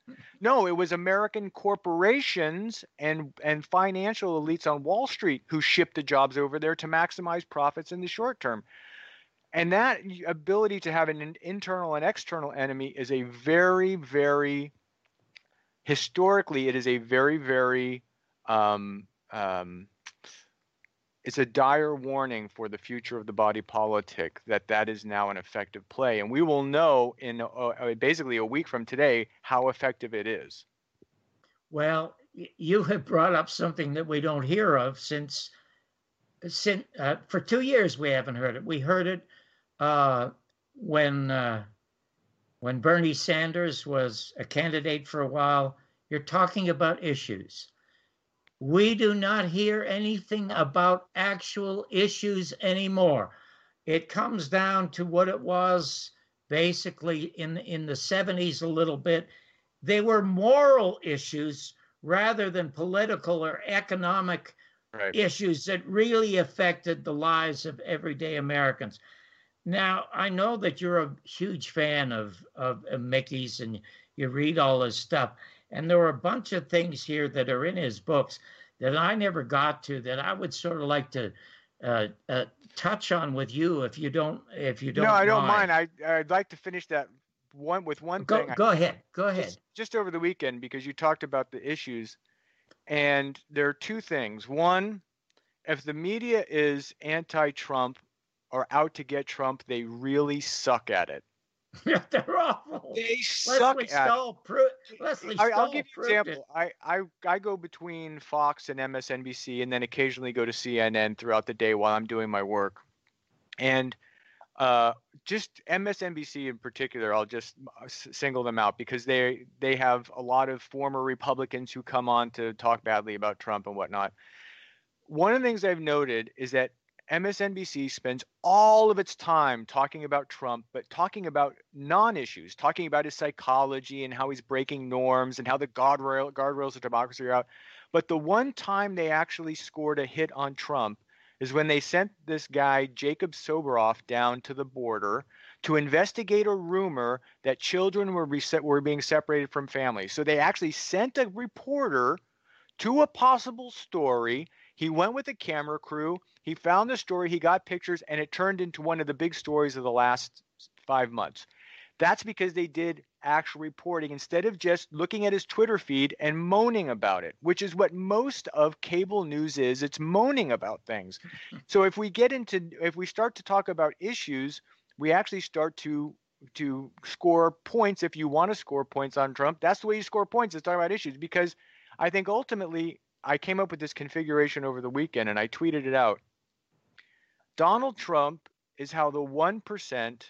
E: No, it was American corporations and and financial elites on Wall Street who shipped the jobs over there to maximize profits in the short term. And that ability to have an internal and external enemy is a very, very historically, it is a very, very um, um, it's a dire warning for the future of the body politic that that is now an effective play, and we will know in basically a week from today how effective it is.
C: Well, you have brought up something that we don't hear of since since uh, for two years we haven't heard it. We heard it uh, when uh, when Bernie Sanders was a candidate for a while, you're talking about issues. We do not hear anything about actual issues anymore. It comes down to what it was basically in in the 70s a little bit. They were moral issues rather than political or economic right. issues that really affected the lives of everyday Americans. Now, I know that you're a huge fan of, of, of Mickey's and you read all his stuff. And there are a bunch of things here that are in his books that I never got to that I would sort of like to uh, uh, touch on with you if you don't if you don't.
E: No, I don't
C: mind.
E: mind. I I'd like to finish that one with one
C: go,
E: thing.
C: Go ahead. Go ahead.
E: Just, just over the weekend because you talked about the issues, and there are two things. One, if the media is anti-Trump or out to get Trump, they really suck at it. *laughs*
C: They're awful.
E: They suck
C: Leslie
E: at
C: Stahl
E: it.
C: Leslie
E: I,
C: Stahl
E: will give you an example. I, I I go between Fox and MSNBC, and then occasionally go to CNN throughout the day while I'm doing my work. And uh, just MSNBC in particular, I'll just single them out because they they have a lot of former Republicans who come on to talk badly about Trump and whatnot. One of the things I've noted is that MSNBC spends all of its time talking about Trump, but talking about non issues, talking about his psychology and how he's breaking norms and how the guardrail, guardrails of democracy are out. But the one time they actually scored a hit on Trump is when they sent this guy, Jacob Soboroff, down to the border to investigate a rumor that children were, reset, were being separated from families. So they actually sent a reporter to a possible story he went with a camera crew. He found the story. He got pictures, and it turned into one of the big stories of the last five months. That's because they did actual reporting instead of just looking at his Twitter feed and moaning about it, which is what most of cable news is. It's moaning about things. *laughs* so if we get into, if we start to talk about issues, we actually start to to score points if you want to score points on Trump. That's the way you score points is talking about issues because I think ultimately I came up with this configuration over the weekend and I tweeted it out. Donald Trump is how the 1%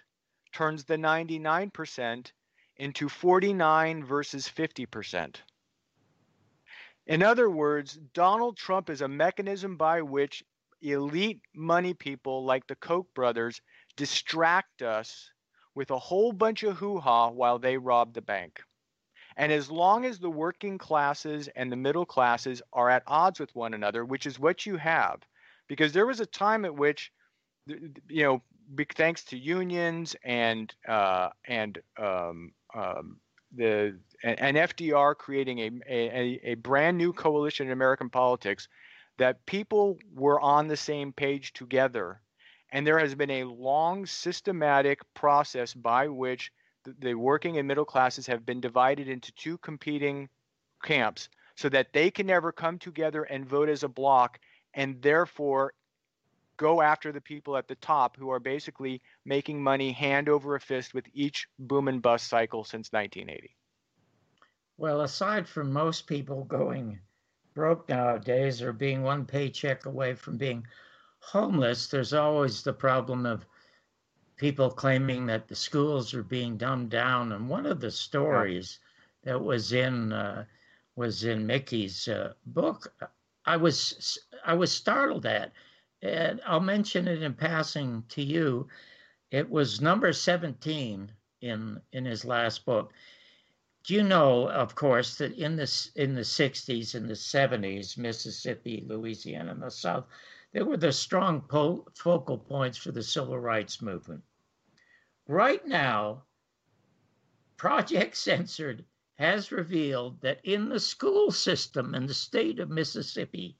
E: turns the 99% into 49 versus 50%. In other words, Donald Trump is a mechanism by which elite money people like the Koch brothers distract us with a whole bunch of hoo ha while they rob the bank. And as long as the working classes and the middle classes are at odds with one another, which is what you have, because there was a time at which, you know, big thanks to unions and uh, and um, um, the and FDR creating a, a a brand new coalition in American politics, that people were on the same page together, and there has been a long systematic process by which the working and middle classes have been divided into two competing camps so that they can never come together and vote as a block and therefore go after the people at the top who are basically making money hand over a fist with each boom and bust cycle since 1980.
C: Well, aside from most people going broke nowadays or being one paycheck away from being homeless, there's always the problem of people claiming that the schools are being dumbed down. And one of the stories yeah. that was in uh, was in Mickey's uh, book, I was I was startled at, and I'll mention it in passing to you. It was number seventeen in in his last book. Do you know, of course, that in the in the '60s and the '70s, Mississippi, Louisiana, and the South, they were the strong po- focal points for the civil rights movement. Right now, Project *laughs* Censored has revealed that in the school system in the state of Mississippi,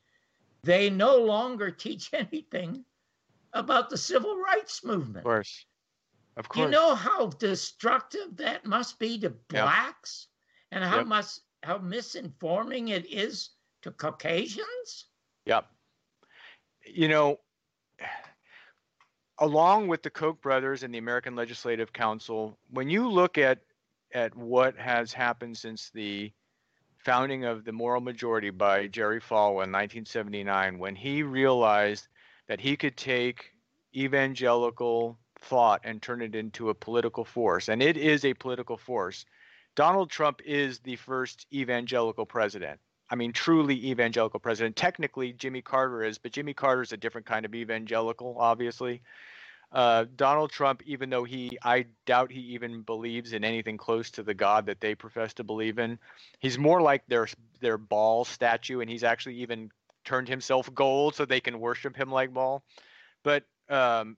C: they no longer teach *laughs* anything about the civil rights movement.
E: Of course. Of course.
C: You know how destructive that must be to blacks yep. and how yep. much how misinforming it is to Caucasians?
E: Yep. You know, along with the Koch brothers and the American Legislative Council, when you look at at what has happened since the founding of the moral majority by Jerry Falwell in 1979, when he realized that he could take evangelical thought and turn it into a political force, and it is a political force. Donald Trump is the first evangelical president. I mean, truly evangelical president. Technically, Jimmy Carter is, but Jimmy Carter is a different kind of evangelical, obviously. Uh, Donald Trump, even though he, I doubt he even believes in anything close to the God that they profess to believe in. He's more like their their Baal statue, and he's actually even turned himself gold so they can worship him like Baal. But um,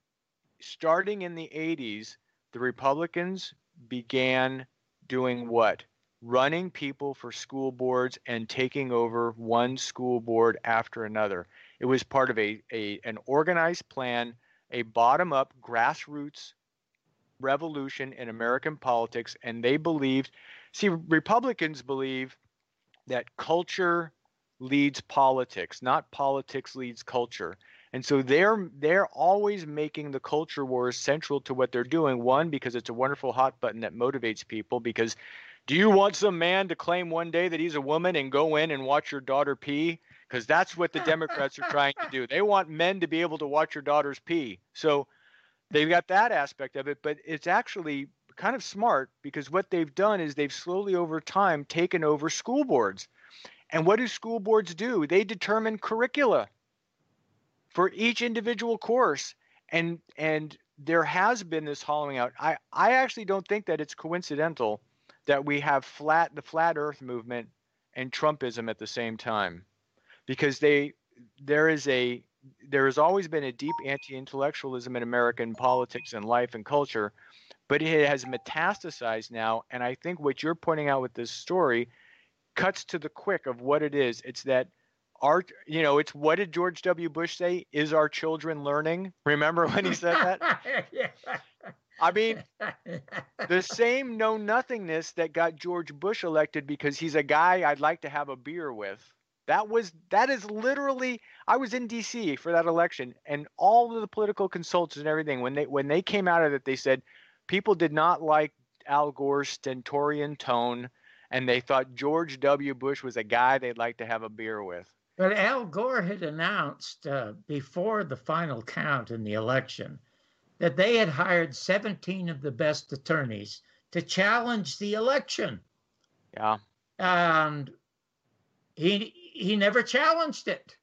E: starting in the 80s, the Republicans began doing what? running people for school boards and taking over one school board after another. It was part of a, a an organized plan, a bottom up grassroots revolution in American politics, and they believed see Republicans believe that culture leads politics, not politics leads culture. And so they're they're always making the culture wars central to what they're doing. One, because it's a wonderful hot button that motivates people because do you want some man to claim one day that he's a woman and go in and watch your daughter pee? Because that's what the Democrats are trying to do. They want men to be able to watch your daughters pee. So they've got that aspect of it, but it's actually kind of smart because what they've done is they've slowly over time taken over school boards. And what do school boards do? They determine curricula for each individual course. And and there has been this hollowing out. I, I actually don't think that it's coincidental that we have flat the flat earth movement and trumpism at the same time because they there is a there has always been a deep anti-intellectualism in American politics and life and culture, but it has metastasized now. And I think what you're pointing out with this story cuts to the quick of what it is. It's that our, you know, it's what did George W. Bush say? Is our children learning? Remember when he said that? yeah. *laughs* I mean, the same know nothingness that got George Bush elected because he's a guy I'd like to have a beer with. That was that is literally I was in DC for that election and all of the political consultants and everything when they when they came out of it they said people did not like Al Gore's stentorian tone and they thought George W. Bush was a guy they'd like to have a beer with.
C: But Al Gore had announced uh, before the final count in the election that they had hired 17 of the best attorneys to challenge the election.
E: Yeah.
C: And he he never challenged it.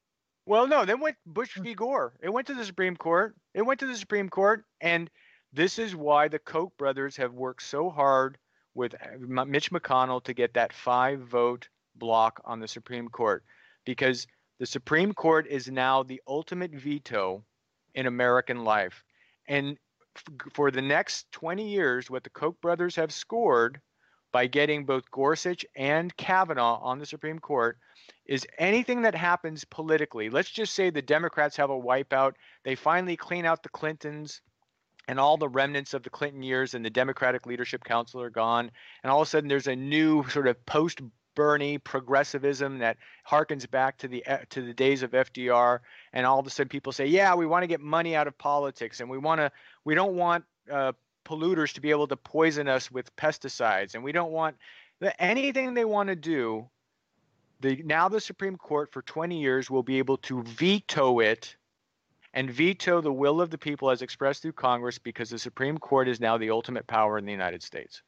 E: Well, no, then went Bush v. Gore. It went to the Supreme Court. It went to the Supreme Court, and this is why the Koch brothers have worked so hard with uh, Mitch McConnell to get that five vote block on the Supreme Court because the Supreme Court is now the ultimate veto in American life. And for the next 20 years, what the Koch brothers have scored by getting both Gorsuch and Kavanaugh on the Supreme Court is anything that happens politically. Let's just say the Democrats have a wipeout, they finally clean out the Clintons and all the remnants of the Clinton years and the Democratic Leadership Council are gone, and all of a sudden there's a new sort of post Bernie progressivism that harkens back to the eh, to the days of FDR, and all of a sudden people say, yeah, we want to get money out of politics, and we want to we don't want uh, polluters to be able to poison us with pesticides, and we don't want anything they want to do. The now the Supreme Court for 20 years will be able to veto it and veto the will of the people as expressed through Congress because the Supreme Court is now the ultimate power in the United States.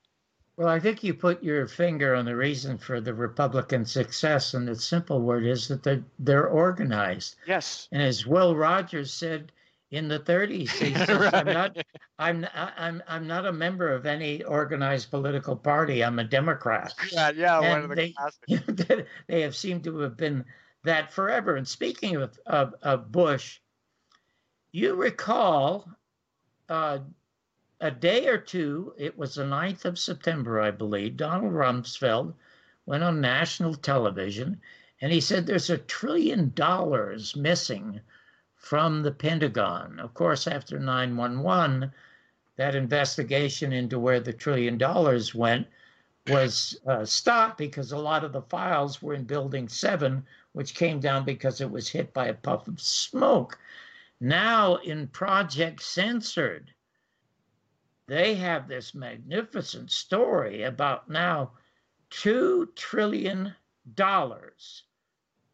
C: Well, I think you put your finger on the reason for the Republican success, and the simple word is that they're, they're organized.
E: Yes.
C: And as Will Rogers said in the 30s, says, *laughs* right. "I'm not, I'm, I'm, I'm not a member of any organized political party. I'm a Democrat."
E: Yeah, yeah. And one of
C: the *laughs* they, they have seemed to have been that forever. And speaking of, of, of Bush, you recall uh, a day or two, it was the 9th of September, I believe, Donald Rumsfeld went on national television and he said there's a trillion dollars missing from the Pentagon. Of course, after 911, that investigation into where the trillion dollars went was uh, stopped because a lot of the files were in Building 7, which came down because it was hit by a puff of smoke. Now, in Project Censored, they have this magnificent story about now $2 trillion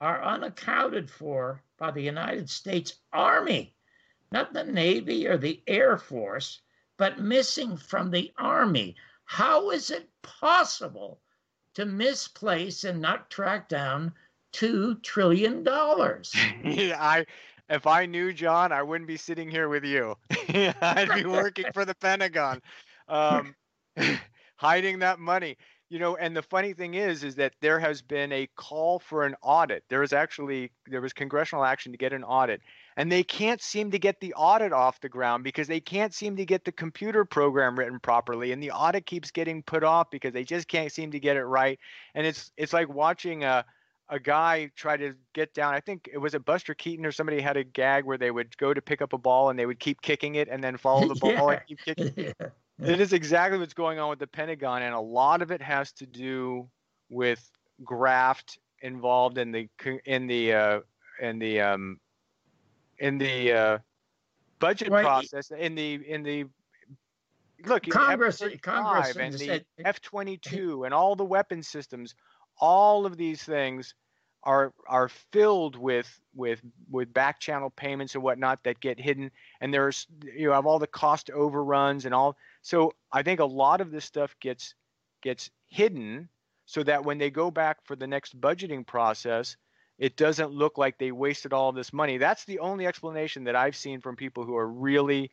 C: are unaccounted for by the United States Army, not the Navy or the Air Force, but missing from the Army. How is it possible to misplace and not track down $2 trillion? *laughs*
E: I if I knew John, I wouldn't be sitting here with you. *laughs* I'd be working for the Pentagon, um, *laughs* hiding that money. You know, and the funny thing is, is that there has been a call for an audit. There was actually there was congressional action to get an audit, and they can't seem to get the audit off the ground because they can't seem to get the computer program written properly, and the audit keeps getting put off because they just can't seem to get it right. And it's it's like watching a a guy tried to get down. I think it was a Buster Keaton or somebody had a gag where they would go to pick up a ball and they would keep kicking it and then follow *laughs* the ball and keep kicking. *laughs* yeah. It is exactly what's going on with the Pentagon, and a lot of it has to do with graft involved in the in the uh, in the um, in the uh, budget right. process in the in the look
C: Congress Congress
E: and the F twenty two and all the weapon systems all of these things are are filled with with with back channel payments and whatnot that get hidden and there's you have all the cost overruns and all so i think a lot of this stuff gets gets hidden so that when they go back for the next budgeting process it doesn't look like they wasted all this money that's the only explanation that i've seen from people who are really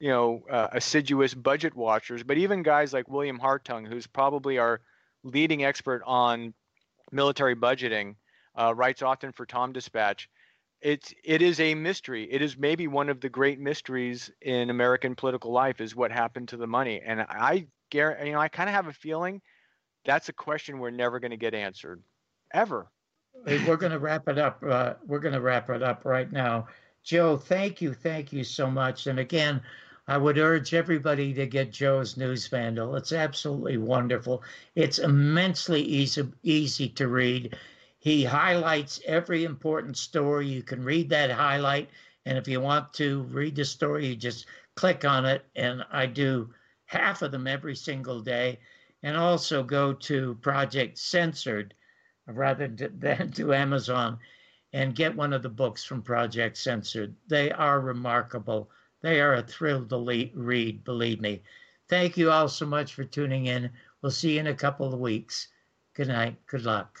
E: you know uh, assiduous budget watchers but even guys like william hartung who's probably our leading expert on military budgeting, uh, writes often for TomDispatch. It's it is a mystery. It is maybe one of the great mysteries in American political life is what happened to the money. And I you know I kind of have a feeling that's a question we're never going to get answered, ever.
C: Hey, we're going to wrap it up. Uh, we're going to wrap it up right now. Joe, thank you, thank you so much. And again, I would urge everybody to get Joe's News Vandal. It's absolutely wonderful. It's immensely easy, easy to read. He highlights every important story. You can read that highlight. And if you want to read the story, you just click on it. And I do half of them every single day. And also go to Project Censored rather *laughs* than to Amazon and get one of the books from Project Censored. They are remarkable. They are a thrill to read, believe me. Thank you all so much for tuning in. We'll see you in a couple of weeks. Good night. Good luck.